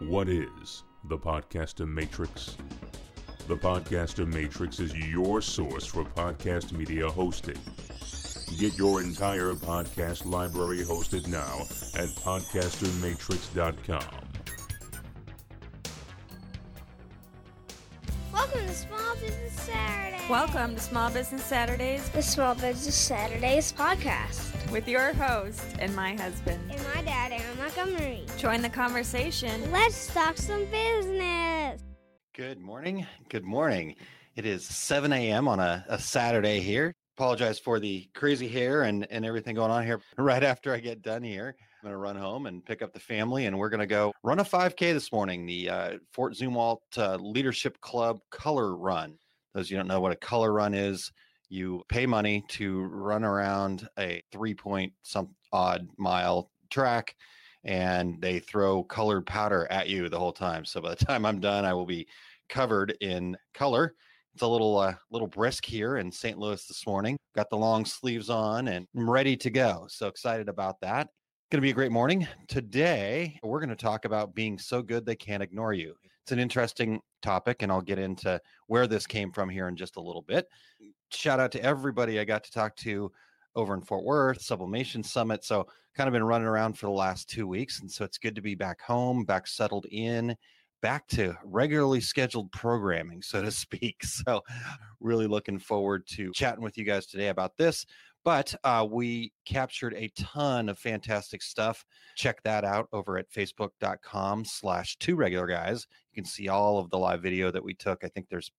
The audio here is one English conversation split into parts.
What is the Podcaster Matrix? The Podcaster Matrix is your source for podcast media hosting. Get your entire podcast library hosted now at podcastermatrix.com. Welcome to Small Business Saturday. Welcome to Small Business Saturdays the Small Business Saturdays podcast. with your host and my husband. And Join the conversation. Let's talk some business. Good morning. Good morning. It is 7 a.m. on a, a Saturday here. Apologize for the crazy hair and, and everything going on here. Right after I get done here, I'm going to run home and pick up the family, and we're going to go run a 5K this morning, the uh, Fort Zumwalt uh, Leadership Club Color Run. Those of you don't know what a color run is, you pay money to run around a three point some odd mile track and they throw colored powder at you the whole time. So by the time I'm done, I will be covered in color. It's a little uh, little brisk here in St. Louis this morning. Got the long sleeves on and I'm ready to go. So excited about that. Going to be a great morning. Today, we're going to talk about being so good they can't ignore you. It's an interesting topic, and I'll get into where this came from here in just a little bit. Shout out to everybody I got to talk to over in Fort Worth, Sublimation Summit. So, kind of been running around for the last two weeks. And so, it's good to be back home, back settled in, back to regularly scheduled programming, so to speak. So, really looking forward to chatting with you guys today about this. But uh, we captured a ton of fantastic stuff. Check that out over at facebook.com slash two regular guys. You can see all of the live video that we took. I think there's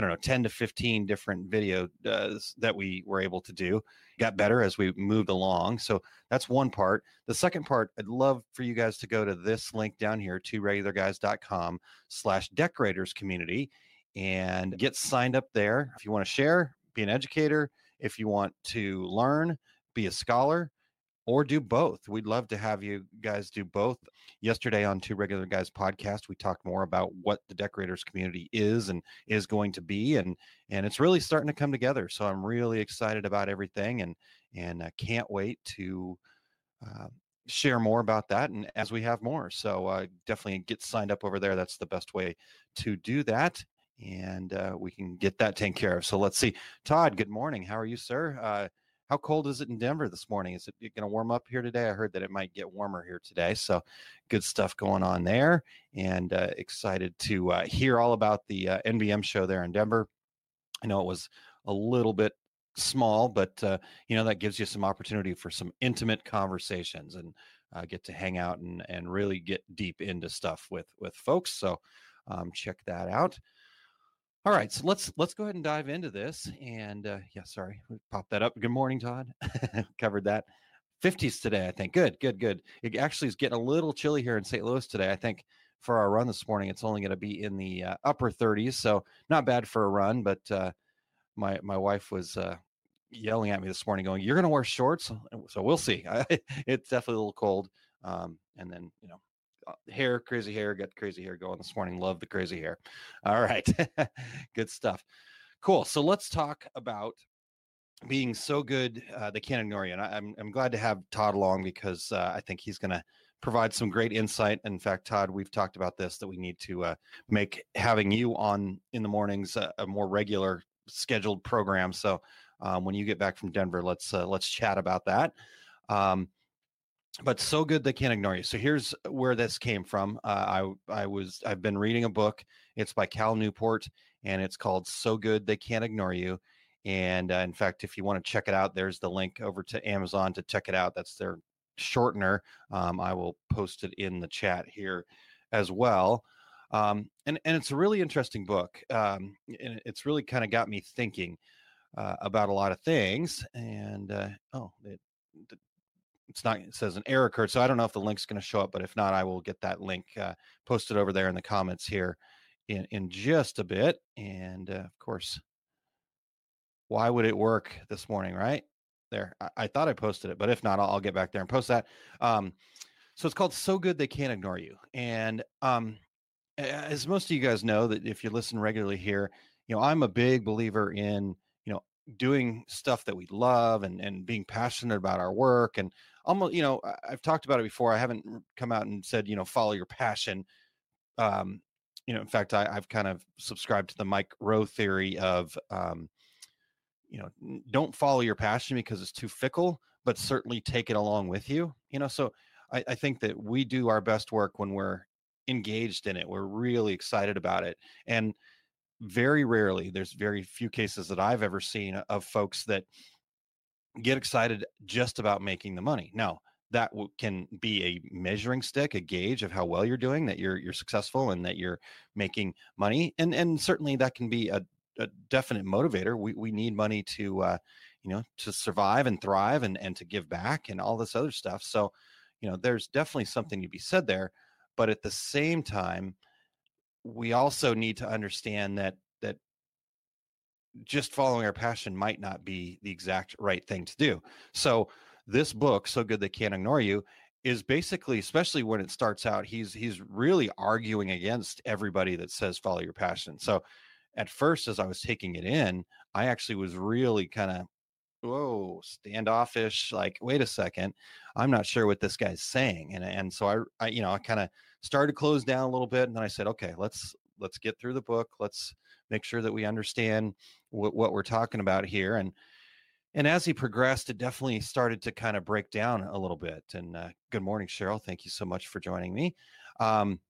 I don't know, 10 to 15 different videos uh, that we were able to do. Got better as we moved along. So that's one part. The second part, I'd love for you guys to go to this link down here, to regularguys.com slash decorators community and get signed up there. If you want to share, be an educator. If you want to learn, be a scholar or do both. We'd love to have you guys do both. Yesterday on Two Regular Guys podcast, we talked more about what the decorators community is and is going to be, and and it's really starting to come together. So I'm really excited about everything, and and I can't wait to. Uh, share more about that and as we have more so uh, definitely get signed up over there that's the best way to do that and uh, we can get that taken care of so let's see todd good morning how are you sir uh, how cold is it in Denver this morning? Is it going to warm up here today? I heard that it might get warmer here today. So good stuff going on there. And uh, excited to uh, hear all about the uh, NBM show there in Denver. I know it was a little bit small, but uh, you know that gives you some opportunity for some intimate conversations and uh, get to hang out and and really get deep into stuff with with folks. So um, check that out. All right, so let's let's go ahead and dive into this. And uh, yeah, sorry, we popped that up. Good morning, Todd. Covered that. 50s today, I think. Good, good, good. It actually is getting a little chilly here in St. Louis today. I think for our run this morning, it's only going to be in the uh, upper 30s, so not bad for a run. But uh, my my wife was uh, yelling at me this morning, going, "You're going to wear shorts?" So we'll see. it's definitely a little cold. Um, and then you know uh, hair, crazy hair, got crazy hair going this morning. Love the crazy hair. All right. good stuff. Cool. So let's talk about being so good uh, they can't ignore you. And I, am I'm, I'm glad to have Todd along because uh, I think he's going to provide some great insight. In fact, Todd, we've talked about this that we need to uh, make having you on in the mornings a, a more regular scheduled program. So um, when you get back from Denver, let's uh, let's chat about that. Um, but so good they can't ignore you. So here's where this came from. Uh, I I was I've been reading a book. It's by Cal Newport, and it's called "So Good They Can't Ignore You." And uh, in fact, if you want to check it out, there's the link over to Amazon to check it out. That's their shortener. Um, I will post it in the chat here as well. Um, and and it's a really interesting book. Um, and it's really kind of got me thinking uh, about a lot of things. And uh, oh, it, it's not it says an error occurred so i don't know if the link's going to show up but if not i will get that link uh, posted over there in the comments here in in just a bit and uh, of course why would it work this morning right? There I, I, thought i posted it but if not I'll, I'll get back there and post that. Um, so it's called so good they can't ignore you and um, as most of you guys know that if you listen regularly here you know i'm a big believer in doing stuff that we love and and being passionate about our work and almost you know i've talked about it before i haven't come out and said you know follow your passion um, you know, in fact, I, I've kind of subscribed to the Mike Rowe theory of, um, you know, don't follow your passion because it's too fickle, but certainly take it along with you. You know, so I, I think that we do our best work when we're engaged in it. We're really excited about it, and very rarely, there's very few cases that I've ever seen of folks that get excited just about making the money. Now, that w- can be a measuring stick, a gauge of how well you're doing, that you're you're successful and that you're making money, and and certainly that can be a, a definite motivator. We we need money to uh, you know to survive and thrive and and to give back and all this other stuff. So, you know, there's definitely something to be said there, but at the same time, we also need to understand that that just following our passion might not be the exact right thing to do. So this book, So Good They Can't Ignore You, is basically, especially when it starts out, he's he's really arguing against everybody that says follow your passion. So at first, as I was taking it in, I actually was really kind of whoa standoffish like wait a second i'm not sure what this guy's saying and and so i, I you know i kind of started to close down a little bit and then i said okay let's let's get through the book. Let's make sure that we understand what, what we're talking about here. And and as he progressed it definitely started to kind of break down a little bit and uh, good morning cheryl. Thank you so much for joining me. Um,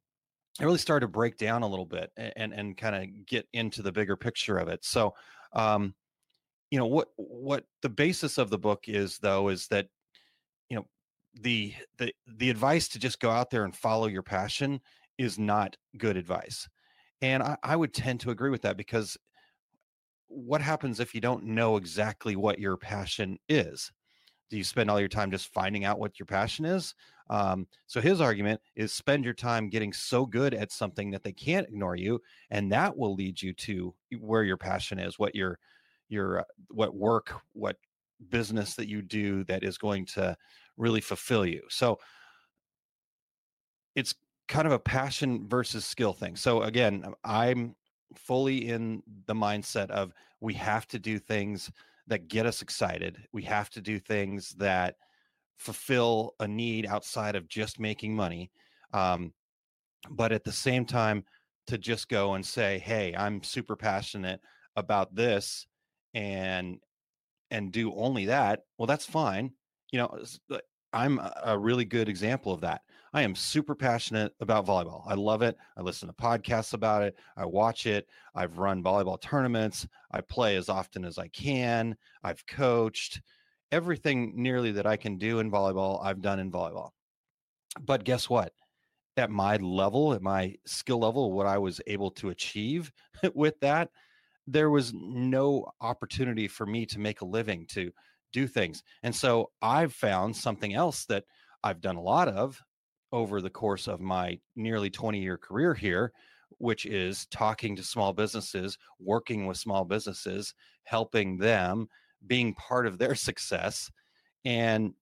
it really started to break down a little bit and and, and kind of get into the bigger picture of it. So um, you know what what the basis of the book is though is that the the the advice to just go out there and follow your passion is not good advice. And I, I would tend to agree with that because what happens if you don't know exactly what your passion is? Do you spend all your time just finding out what your passion is? Um, so his argument is spend your time getting so good at something that they can't ignore you and that will lead you to where your passion is what your your uh, what work what business that you do that is going to really fulfill you. So it's kind of a passion versus skill thing. So again i'm fully in the mindset of we have to do things that get us excited. We have to do things that fulfill a need outside of just making money um, but at the same time to just go and say hey i'm super passionate about this and and do only that well that's fine you know i'm a really good example of that. I am super passionate about volleyball. I love it. I listen to podcasts about it. I watch it. I've run volleyball tournaments. I play as often as i can. I've coached. Everything nearly that i can do in volleyball i've done in volleyball. But guess what? At my level at my skill level what i was able to achieve with that there was no opportunity for me to make a living to do things and so i've found something else that i've done a lot of over the course of my nearly 20 year career here which is talking to small businesses working with small businesses helping them being part of their success and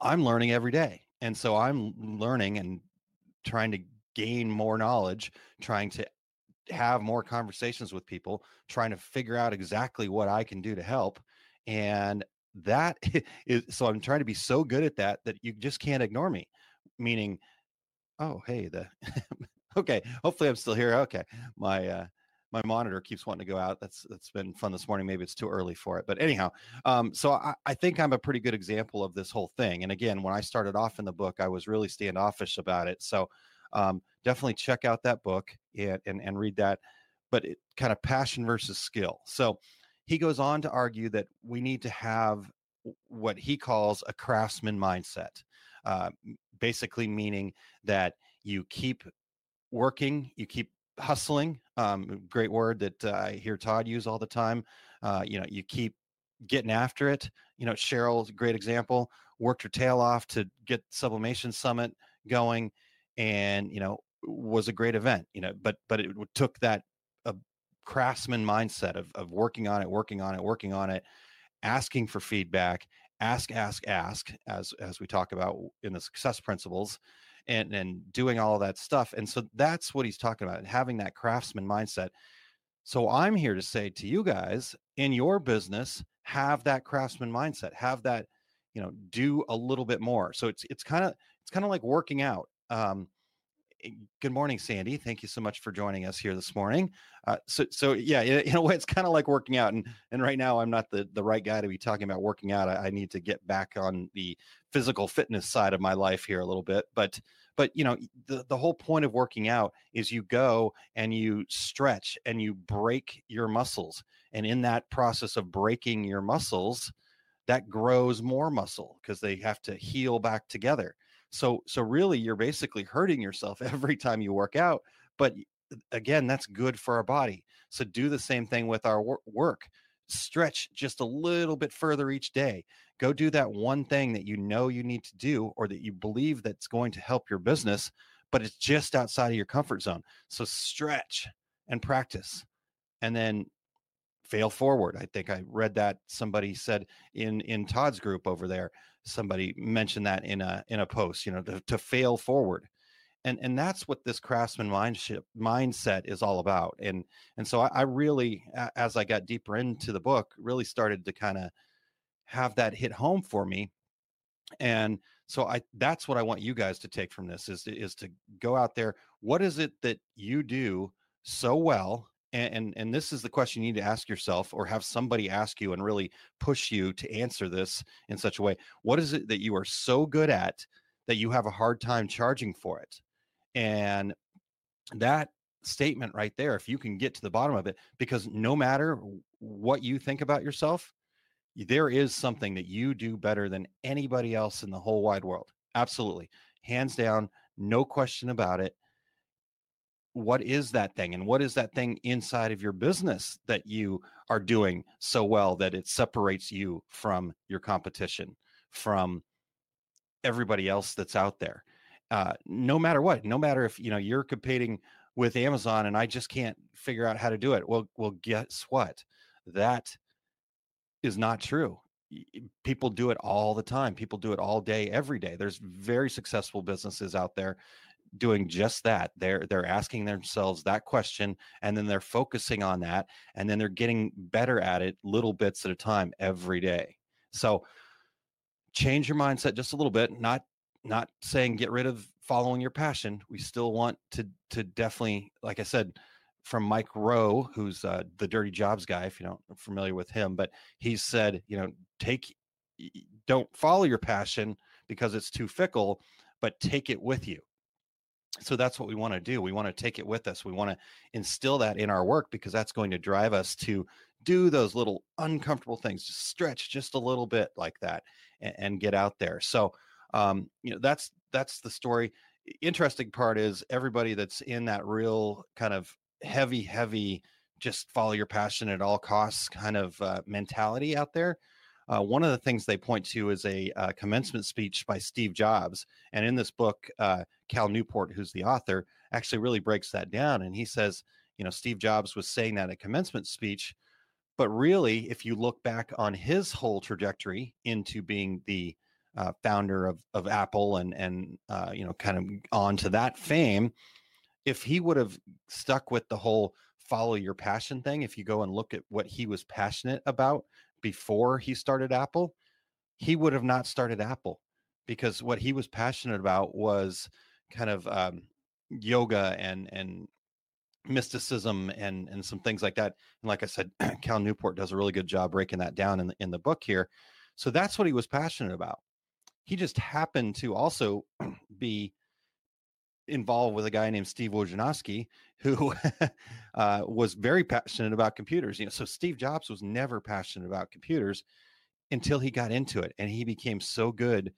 i'm learning every day and so i'm learning and trying to gain more knowledge trying to have more conversations with people, trying to figure out exactly what I can do to help. And that is so I'm trying to be so good at that that you just can't ignore me. Meaning, oh hey, the okay, hopefully I'm still here. Okay. My uh my monitor keeps wanting to go out. That's that's been fun this morning. Maybe it's too early for it. But anyhow, um, so I, I think I'm a pretty good example of this whole thing. And again, when I started off in the book, I was really standoffish about it. So um, definitely check out that book and, and, and read that. But it kind of passion versus skill. So he goes on to argue that we need to have what he calls a craftsman mindset, uh, basically meaning that you keep working, you keep hustling. Um, great word that uh, I hear Todd use all the time. Uh, you know, you keep getting after it. You know, Cheryl's a great example. Worked her tail off to get Sublimation Summit going, and you know was a great event. You know, but but it took that craftsman mindset of of working on it, working on it, working on it, asking for feedback, ask, ask, ask, as as we talk about in the success principles, and and doing all that stuff. And so that's what he's talking about, having that craftsman mindset. So I'm here to say to you guys in your business, have that craftsman mindset, have that, you know, do a little bit more. So it's it's kind of it's kind of like working out. Um, good morning, Sandy. Thank you so much for joining us here this morning. Uh, so, so yeah, in a way, it's kind of like working out. And and right now, I'm not the the right guy to be talking about working out. I, I need to get back on the physical fitness side of my life here a little bit. But but you know, the the whole point of working out is you go and you stretch and you break your muscles, and in that process of breaking your muscles, that grows more muscle because they have to heal back together. So so really you're basically hurting yourself every time you work out, but again that's good for our body. So do the same thing with our wor- work. Stretch just a little bit further each day. Go do that one thing that you know you need to do or that you believe that's going to help your business, but it's just outside of your comfort zone. So stretch and practice. And then fail forward. I think I read that somebody said in in Todd's group over there somebody mentioned that in a in a post you know to, to fail forward. And and that's what this craftsman mindset mindset is all about. And and so I, I really as i got deeper into the book really started to kind of have that hit home for me. And so i that's what i want you guys to take from this is is to go out there. What is it that you do so well and, and, and this is the question you need to ask yourself or have somebody ask you and really push you to answer this in such a way. What is it that you are so good at that you have a hard time charging for it? And that statement right there if you can get to the bottom of it because no matter what you think about yourself there is something that you do better than anybody else in the whole wide world. Absolutely. Hands down no question about it what is that thing? And what is that thing inside of your business that you are doing so well that it separates you from your competition from everybody else that's out there? Uh, no matter what no matter if you know you're competing with amazon and i just can't figure out how to do it well well guess what? That is not true. People do it all the time. People do it all day every day. There's very successful businesses out there doing just that. They're they're asking themselves that question and then they're focusing on that and then they're getting better at it little bits at a time every day. So change your mindset just a little bit not not saying get rid of following your passion. We still want to to definitely like i said from mike rowe who's uh, the dirty jobs guy if you don't familiar with him but he said you know take don't follow your passion because it's too fickle but take it with you so that's what we want to do we want to take it with us we want to instill that in our work because that's going to drive us to do those little uncomfortable things stretch just a little bit like that and, and get out there. So um, you know that's that's the story. Interesting part is everybody that's in that real kind of heavy heavy just follow your passion at all costs kind of uh, mentality out there uh, one of the things they point to is a uh, commencement speech by Steve Jobs. And in this book, uh, Cal Newport, who's the author, actually really breaks that down. And he says, you know, Steve Jobs was saying that at commencement speech. But really, if you look back on his whole trajectory into being the uh, founder of, of Apple and, and uh, you know, kind of on to that fame, if he would have stuck with the whole follow your passion thing, if you go and look at what he was passionate about before he started Apple, he would have not started Apple because what he was passionate about was kind of um, yoga and and mysticism and and some things like that. And like I said, Cal Newport does a really good job breaking that down in the, in the book here. So that's what he was passionate about. He just happened to also be involved with a guy named Steve Wojnarowski, who uh, was very passionate about computers. You know, so Steve Jobs was never passionate about computers until he got into it, and he became so good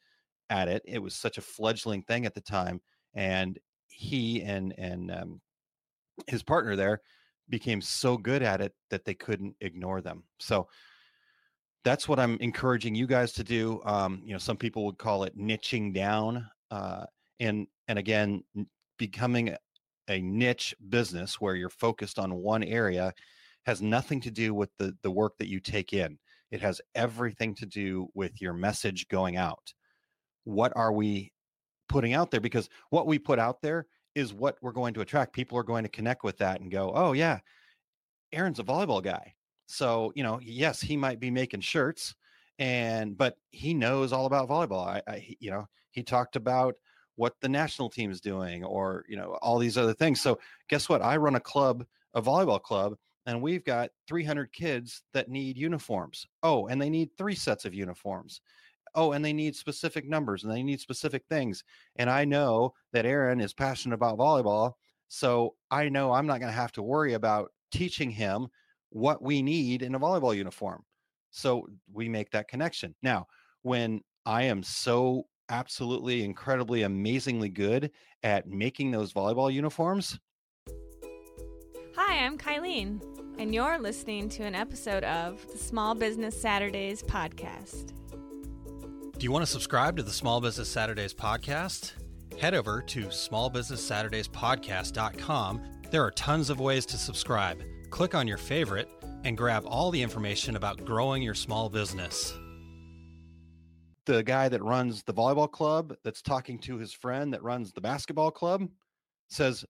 at it. It was such a fledgling thing at the time, and he and and um, his partner there became so good at it that they couldn't ignore them. So that's what I'm encouraging you guys to do. Um, you know, some people would call it niching down. Uh, and and again becoming a niche business where you're focused on one area has nothing to do with the the work that you take in. It has everything to do with your message going out. What are we putting out there? Because what we put out there is what we're going to attract. People are going to connect with that and go oh yeah aaron's a volleyball guy. So you know yes he might be making shirts and but he knows all about volleyball. I, I you know he talked about what the national team is doing or you know all these other things. So guess what? I run a club a volleyball club and we've got 300 kids that need uniforms. Oh and they need three sets of uniforms. Oh and they need specific numbers and they need specific things. And i know that aaron is passionate about volleyball so i know i'm not going to have to worry about teaching him what we need in a volleyball uniform. So we make that connection. Now when i am so absolutely incredibly amazingly good at making those volleyball uniforms Hi, I'm Kylene, and you're listening to an episode of the Small Business Saturdays podcast. Do you want to subscribe to the Small Business Saturdays podcast? Head over to smallbusinesssaturdayspodcast.com. There are tons of ways to subscribe. Click on your favorite and grab all the information about growing your small business. The guy that runs the volleyball club that's talking to his friend that runs the basketball club says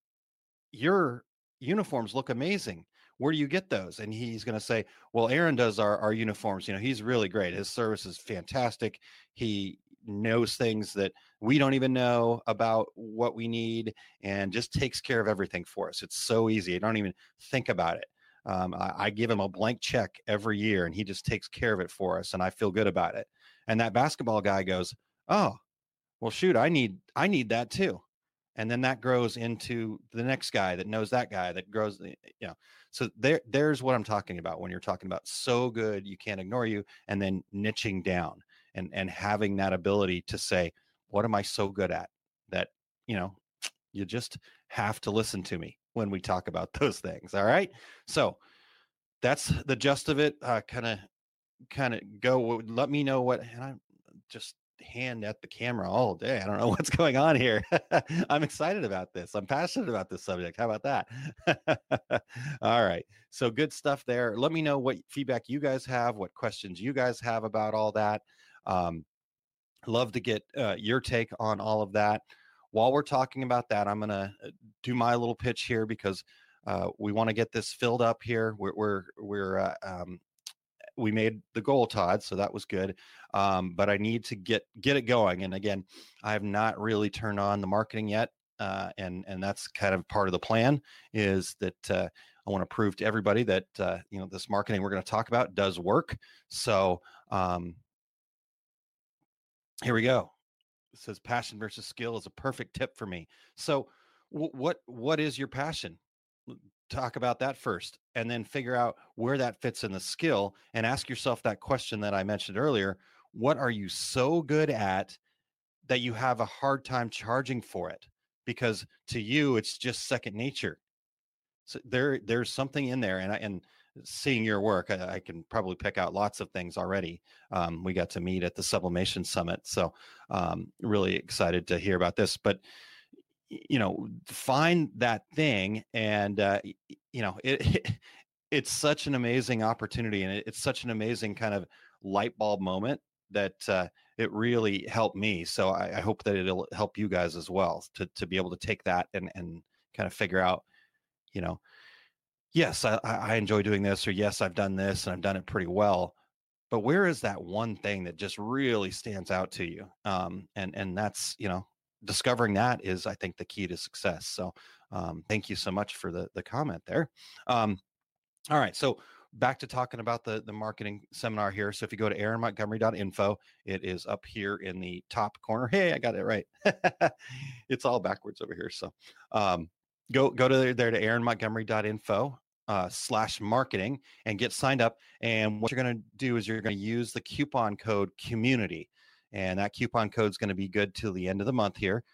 your uniforms look amazing. Where do you get those? And he's going to say well aaron does our, our uniforms. You know he's really great. His service is fantastic. He knows things that we don't even know about what we need and just takes care of everything for us. It's so easy. I don't even think about it um, I, I give him a blank check every year and he just takes care of it for us and i feel good about it. And that basketball guy goes oh well shoot i need i need that too. And then that grows into the next guy that knows that guy that grows you know so there there's what i'm talking about when you're talking about so good you can't ignore you and then niching down and and having that ability to say what am i so good at that you know you just have to listen to me when we talk about those things all right? So that's the gist of it kind of kind of go let me know what and i'm just hand at the camera all day i don't know what's going on here. I'm excited about this i'm passionate about this subject how about that? All right so good stuff there let me know what feedback you guys have what questions you guys have about all that um love to get uh, your take on all of that while we're talking about that i'm gonna uh, do my little pitch here because uh, we want to get this filled up here. We're we're, we're uh, um, we made the goal todd so that was good um, but i need to get get it going and again i have not really turned on the marketing yet uh, and and that's kind of part of the plan is that uh, i want to prove to everybody that uh, you know this marketing we're going to talk about does work so um, here we go says passion versus skill is a perfect tip for me. So wh- what what is your passion? Talk about that first and then figure out where that fits in the skill and ask yourself that question that i mentioned earlier what are you so good at that you have a hard time charging for it? Because to you it's just second nature. So there there's something in there and I, and seeing your work I, I can probably pick out lots of things already um, we got to meet at the sublimation summit so um, really excited to hear about this but you know find that thing and uh, you know it, it's such an amazing opportunity and it- it's such an amazing kind of light bulb moment that uh, it really helped me so I, I hope that it'll help you guys as well to, to be able to take that and and kind of figure out you know yes I, I enjoy doing this or yes i've done this and i've done it pretty well. But where is that one thing that just really stands out to you? Um, and and that's you know discovering that is i think the key to success. So um, thank you so much for the the comment there. Um, all right so back to talking about the the marketing seminar here. So if you go to aaronmontgomery.info it is up here in the top corner. Hey i got it right. It's all backwards over here so um, go go to there, to aaronmontgomery.info uh, slash marketing and get signed up. And what you're going to do is you're going to use the coupon code community, and that coupon code is going to be good till the end of the month here,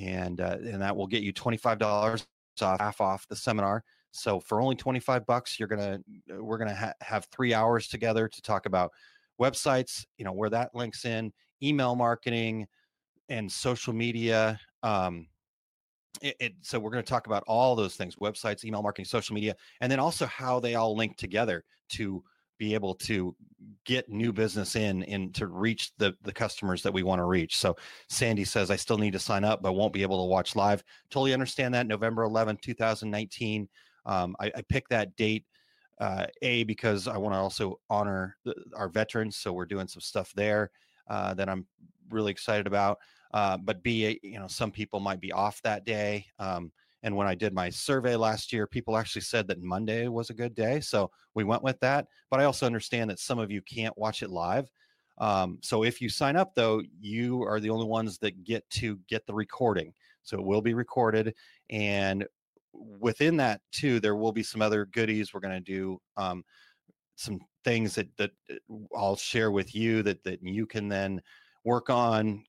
and uh, and that will get you twenty five dollars off half off the seminar. So for only twenty five bucks, you're gonna we're gonna ha- have three hours together to talk about websites, you know where that links in, email marketing, and social media. Um, it, it, so we're going to talk about all those things websites email marketing social media and then also how they all link together to be able to get new business in and to reach the the customers that we want to reach. So sandy says i still need to sign up but won't be able to watch live. Totally understand that november 11 2019 um, I, I picked that date uh, a because i want to also honor the, our veterans so we're doing some stuff there uh, that i'm really excited about uh, but b you know some people might be off that day um, and when i did my survey last year people actually said that monday was a good day so we went with that but i also understand that some of you can't watch it live um, so if you sign up though you are the only ones that get to get the recording so it will be recorded and within that too there will be some other goodies we're going to do um, some things that that uh, i'll share with you that that you can then work on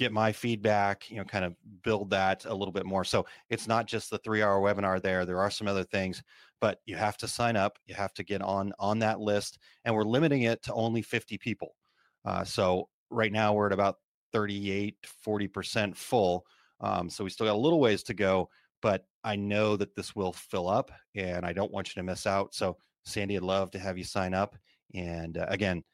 get my feedback you know kind of build that a little bit more so it's not just the three hour webinar there there are some other things but you have to sign up you have to get on on that list and we're limiting it to only 50 people uh, so right now we're at about 38 40% full um, so we still got a little ways to go but I know that this will fill up and I don't want you to miss out. So, Sandy, I'd love to have you sign up. And uh, again,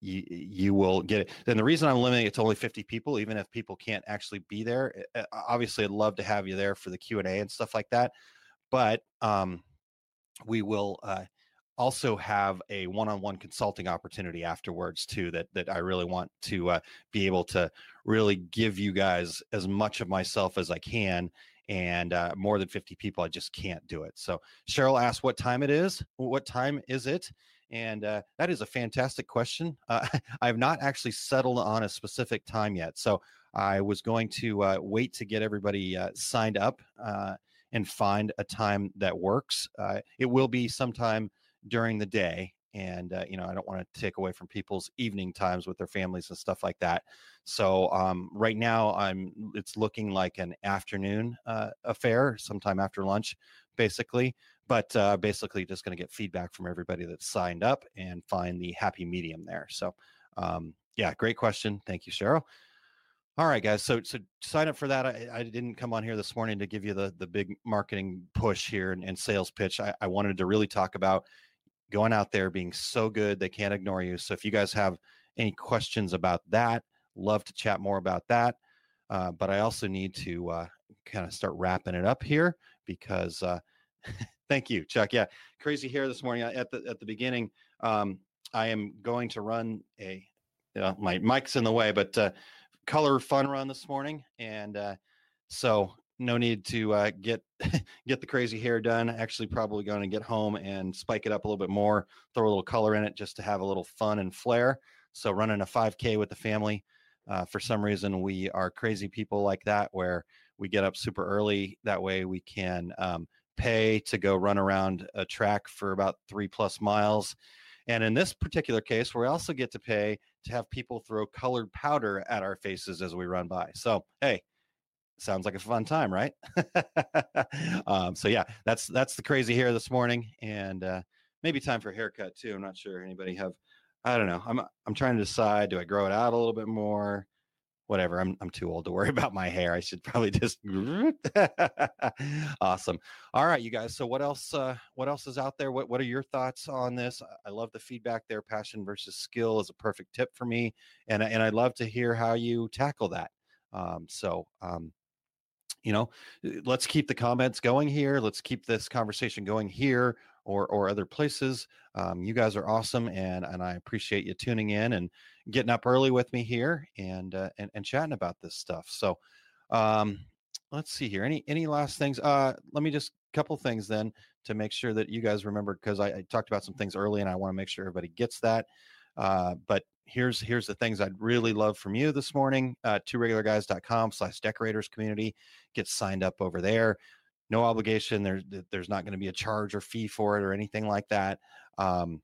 you, you will get it. And the reason I'm limiting it to only 50 people, even if people can't actually be there, uh, obviously I'd love to have you there for the Q and A and stuff like that. But um, we will uh, also have a one-on-one consulting opportunity afterwards too. That that I really want to uh, be able to really give you guys as much of myself as I can and uh, more than 50 people i just can't do it so cheryl asked what time it is what time is it and uh, that is a fantastic question. Uh, i have not actually settled on a specific time yet so i was going to uh, wait to get everybody uh, signed up uh, and find a time that works. It will be sometime during the day and uh, you know i don't want to take away from people's evening times with their families and stuff like that. So um, right now i'm it's looking like an afternoon uh, affair sometime after lunch basically but uh, basically just going to get feedback from everybody that's signed up and find the happy medium there so um, yeah great question thank you cheryl all right, guys. So, so sign up for that. I, I, didn't come on here this morning to give you the the big marketing push here and, and sales pitch. I, I, wanted to really talk about going out there being so good they can't ignore you. So if you guys have any questions about that, love to chat more about that. Uh, but I also need to uh, kind of start wrapping it up here because uh, thank you, Chuck. Yeah, crazy hair this morning at the at the beginning. Um, I am going to run a you know, my mic's in the way, but uh, color fun run this morning, and uh, so no need to uh, get get the crazy hair done. Actually, probably going to get home and spike it up a little bit more, throw a little color in it just to have a little fun and flair. So, running a 5K with the family. Uh, for some reason, we are crazy people like that, where we get up super early. That way, we can um, pay to go run around a track for about three plus miles. And in this particular case, we also get to pay to have people throw colored powder at our faces as we run by. So, hey, sounds like a fun time, right? um, so yeah, that's that's the crazy hair this morning, and uh, maybe time for a haircut too. I'm not sure anybody have. I don't know. I'm I'm trying to decide. Do I grow it out a little bit more? Whatever. I'm I'm too old to worry about my hair. I should probably just. awesome. All right, you guys. So what else? Uh, what else is out there? What What are your thoughts on this? I love the feedback there. Passion versus skill is a perfect tip for me, and and I'd love to hear how you tackle that. Um, so um, you know let's keep the comments going here let's keep this conversation going here or or other places um, you guys are awesome and and i appreciate you tuning in and getting up early with me here and uh, and, and chatting about this stuff so um let's see here any any last things uh let me just couple things then to make sure that you guys remember because I, I talked about some things early and i want to make sure everybody gets that uh but here's here's the things I'd really love from you this morning. Uh, tworegularguys.com slash decorators community. Get signed up over there. No obligation. There's there's not going to be a charge or fee for it or anything like that. Um,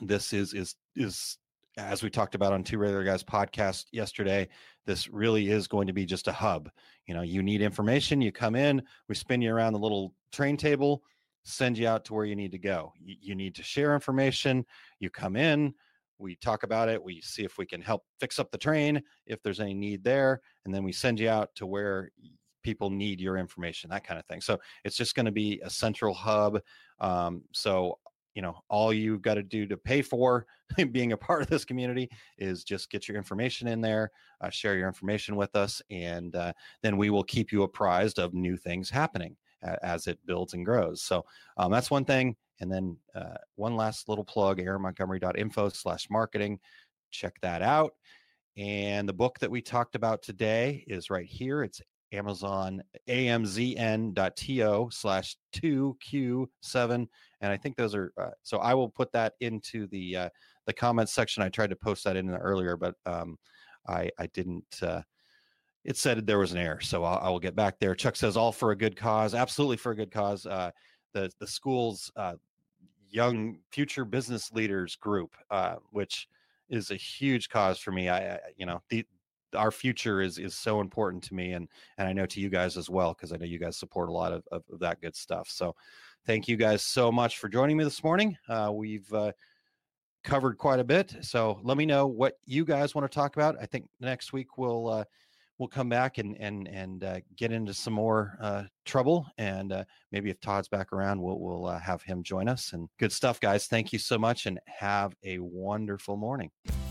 this is is is as we talked about on two regular guys podcast yesterday this really is going to be just a hub you know you need information you come in we spin you around the little train table send you out to where you need to go you, you need to share information you come in we talk about it we see if we can help fix up the train if there's any need there and then we send you out to where people need your information that kind of thing so it's just going to be a central hub um, so you know all you've got to do to pay for being a part of this community is just get your information in there uh, share your information with us and uh, then we will keep you apprised of new things happening as it builds and grows so um, that's one thing and then uh, one last little plug, aaronmontgomery.info slash marketing. Check that out. And the book that we talked about today is right here. It's Amazon amzn.to slash 2q7 and i think those are uh, so i will put that into the uh, the comments section. I tried to post that in earlier but um i i didn't uh it said there was an error so I'll, I will get back there. Chuck says all for a good cause absolutely for a good cause uh the the school's uh young future business leaders group uh which is a huge cause for me. I, I you know the our future is is so important to me and and I know to you guys as well because I know you guys support a lot of, of, of, that good stuff. So thank you guys so much for joining me this morning. Uh, we've uh, covered quite a bit. So let me know what you guys want to talk about. I think next week we'll uh, we'll come back and and and uh, get into some more uh, trouble. And uh, maybe if Todd's back around, we'll we'll uh, have him join us. And good stuff, guys. Thank you so much, and have a wonderful morning.